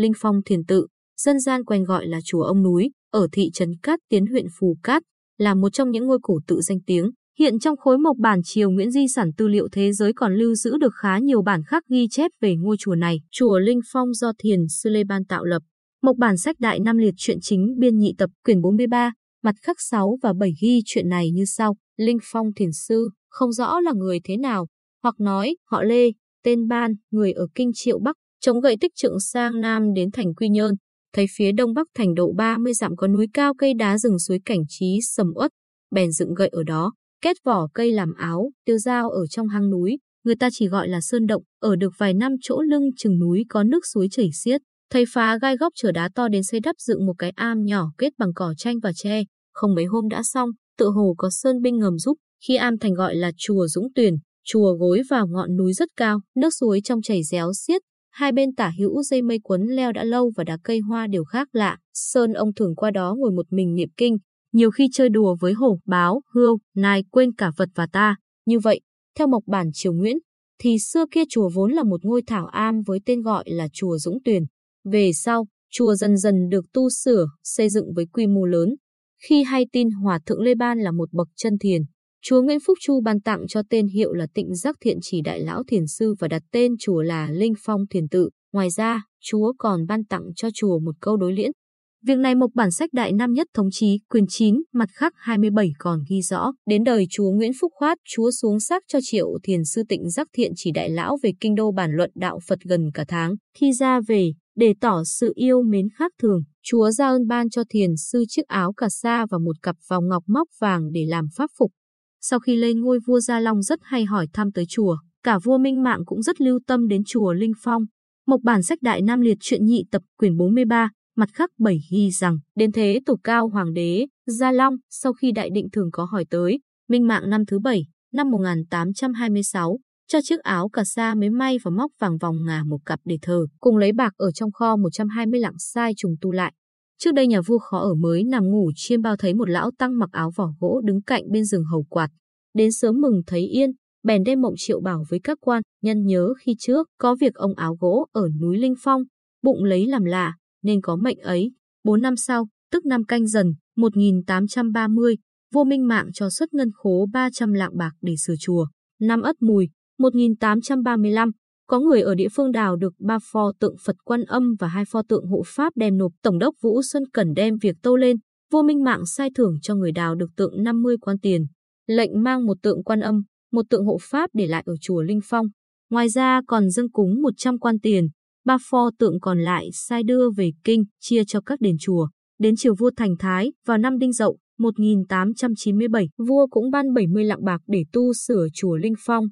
Linh Phong Thiền Tự, dân gian quen gọi là chùa ông núi, ở thị trấn Cát Tiến huyện Phù Cát, là một trong những ngôi cổ tự danh tiếng. Hiện trong khối mộc bản triều Nguyễn Di sản tư liệu thế giới còn lưu giữ được khá nhiều bản khác ghi chép về ngôi chùa này. Chùa Linh Phong do Thiền Sư Lê Ban tạo lập. Mộc bản sách Đại Nam Liệt truyện chính biên nhị tập quyển 43, mặt khắc 6 và 7 ghi chuyện này như sau. Linh Phong Thiền Sư, không rõ là người thế nào, hoặc nói họ Lê, tên Ban, người ở Kinh Triệu Bắc, chống gậy tích trượng sang Nam đến thành Quy Nhơn. Thấy phía đông bắc thành độ 30 dặm có núi cao cây đá rừng suối cảnh trí sầm uất, bèn dựng gậy ở đó, kết vỏ cây làm áo, tiêu dao ở trong hang núi, người ta chỉ gọi là sơn động, ở được vài năm chỗ lưng chừng núi có nước suối chảy xiết. Thầy phá gai góc trở đá to đến xây đắp dựng một cái am nhỏ kết bằng cỏ tranh và tre, không mấy hôm đã xong, tự hồ có sơn binh ngầm giúp, khi am thành gọi là chùa Dũng Tuyền, chùa gối vào ngọn núi rất cao, nước suối trong chảy réo xiết, hai bên tả hữu dây mây quấn leo đã lâu và đá cây hoa đều khác lạ. Sơn ông thường qua đó ngồi một mình niệm kinh, nhiều khi chơi đùa với hổ, báo, hươu, nai quên cả vật và ta. Như vậy, theo mộc bản triều Nguyễn, thì xưa kia chùa vốn là một ngôi thảo am với tên gọi là chùa Dũng Tuyền. Về sau, chùa dần dần được tu sửa, xây dựng với quy mô lớn. Khi hay tin Hòa Thượng Lê Ban là một bậc chân thiền, Chúa Nguyễn Phúc Chu ban tặng cho tên hiệu là Tịnh Giác Thiện Chỉ Đại Lão Thiền Sư và đặt tên chùa là Linh Phong Thiền Tự. Ngoài ra, Chúa còn ban tặng cho chùa một câu đối liễn. Việc này một bản sách Đại Nam Nhất Thống Chí, quyền 9, mặt khắc 27 còn ghi rõ. Đến đời Chúa Nguyễn Phúc Khoát, Chúa xuống sắc cho triệu thiền sư tịnh giác thiện chỉ đại lão về kinh đô bản luận đạo Phật gần cả tháng. Khi ra về, để tỏ sự yêu mến khác thường, Chúa ra ơn ban cho thiền sư chiếc áo cà sa và một cặp vòng ngọc móc vàng để làm pháp phục. Sau khi lên ngôi vua Gia Long rất hay hỏi thăm tới chùa, cả vua Minh Mạng cũng rất lưu tâm đến chùa Linh Phong. Một bản sách Đại Nam Liệt truyện nhị tập quyển 43, mặt khắc bảy ghi rằng, đến thế tổ cao hoàng đế, Gia Long, sau khi đại định thường có hỏi tới, Minh Mạng năm thứ bảy năm 1826, cho chiếc áo cà sa mới may và móc vàng vòng ngà một cặp để thờ, cùng lấy bạc ở trong kho 120 lạng sai trùng tu lại. Trước đây nhà vua khó ở mới nằm ngủ chiêm bao thấy một lão tăng mặc áo vỏ gỗ đứng cạnh bên rừng hầu quạt. Đến sớm mừng thấy yên, bèn đem mộng triệu bảo với các quan, nhân nhớ khi trước có việc ông áo gỗ ở núi Linh Phong, bụng lấy làm lạ, nên có mệnh ấy. Bốn năm sau, tức năm canh dần, 1830, vua Minh Mạng cho xuất ngân khố 300 lạng bạc để sửa chùa. Năm Ất Mùi, 1835, có người ở địa phương đào được ba pho tượng Phật Quan Âm và hai pho tượng hộ Pháp đem nộp. Tổng đốc Vũ Xuân Cẩn đem việc tâu lên, vua Minh Mạng sai thưởng cho người đào được tượng 50 quan tiền, lệnh mang một tượng Quan Âm, một tượng hộ Pháp để lại ở chùa Linh Phong. Ngoài ra còn dâng cúng 100 quan tiền, ba pho tượng còn lại sai đưa về kinh, chia cho các đền chùa. Đến triều vua Thành Thái, vào năm Đinh Dậu, 1897, vua cũng ban 70 lạng bạc để tu sửa chùa Linh Phong.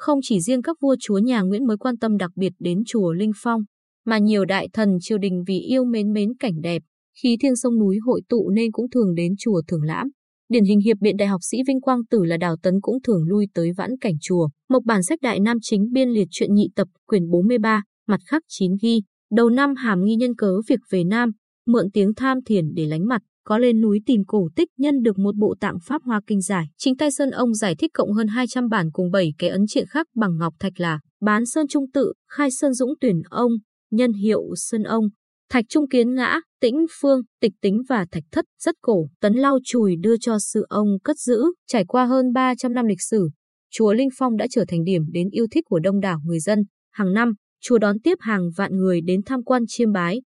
Không chỉ riêng các vua chúa nhà Nguyễn mới quan tâm đặc biệt đến chùa Linh Phong, mà nhiều đại thần triều đình vì yêu mến mến cảnh đẹp, khí thiên sông núi hội tụ nên cũng thường đến chùa thưởng lãm. Điển hình hiệp biện đại học sĩ Vinh Quang Tử là Đào Tấn cũng thường lui tới vãn cảnh chùa. Mộc bản sách Đại Nam chính biên liệt truyện nhị tập quyển 43, mặt khắc 9 ghi. Đầu năm hàm nghi nhân cớ việc về Nam, mượn tiếng tham thiền để lánh mặt, có lên núi tìm cổ tích nhân được một bộ tạng pháp hoa kinh giải. Chính tay Sơn ông giải thích cộng hơn 200 bản cùng 7 cái ấn triện khác bằng ngọc thạch là bán Sơn Trung Tự, khai Sơn Dũng tuyển ông, nhân hiệu Sơn ông, thạch Trung Kiến Ngã, Tĩnh Phương, Tịch Tính và Thạch Thất rất cổ. Tấn lau chùi đưa cho sư ông cất giữ, trải qua hơn 300 năm lịch sử. Chùa Linh Phong đã trở thành điểm đến yêu thích của đông đảo người dân. Hàng năm, chùa đón tiếp hàng vạn người đến tham quan chiêm bái,